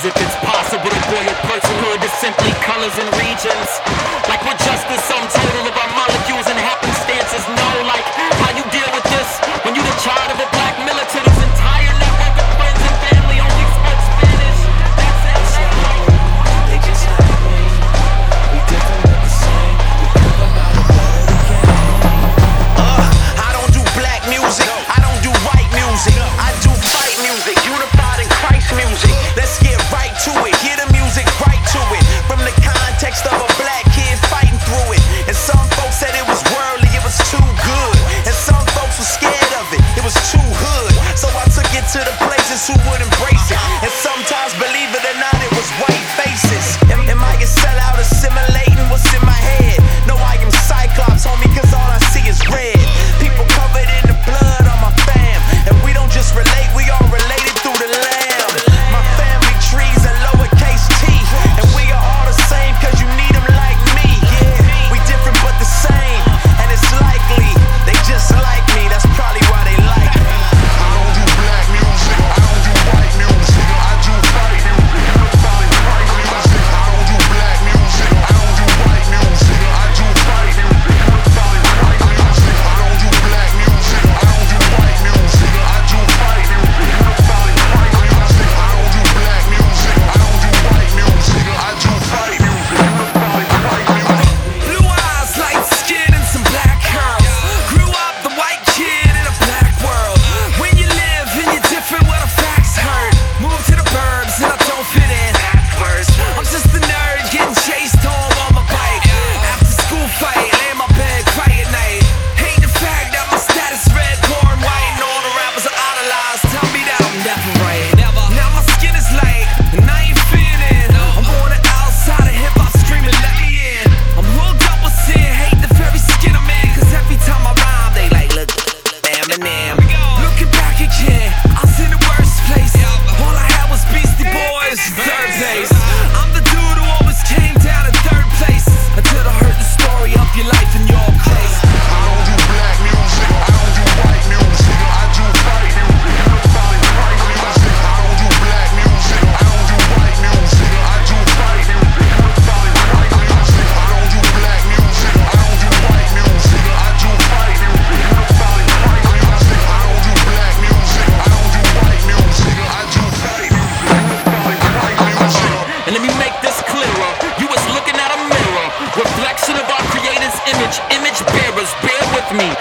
As if it's possible to boil personhood to simply colors and regions. Like we're just the sum total of our molecules and. me.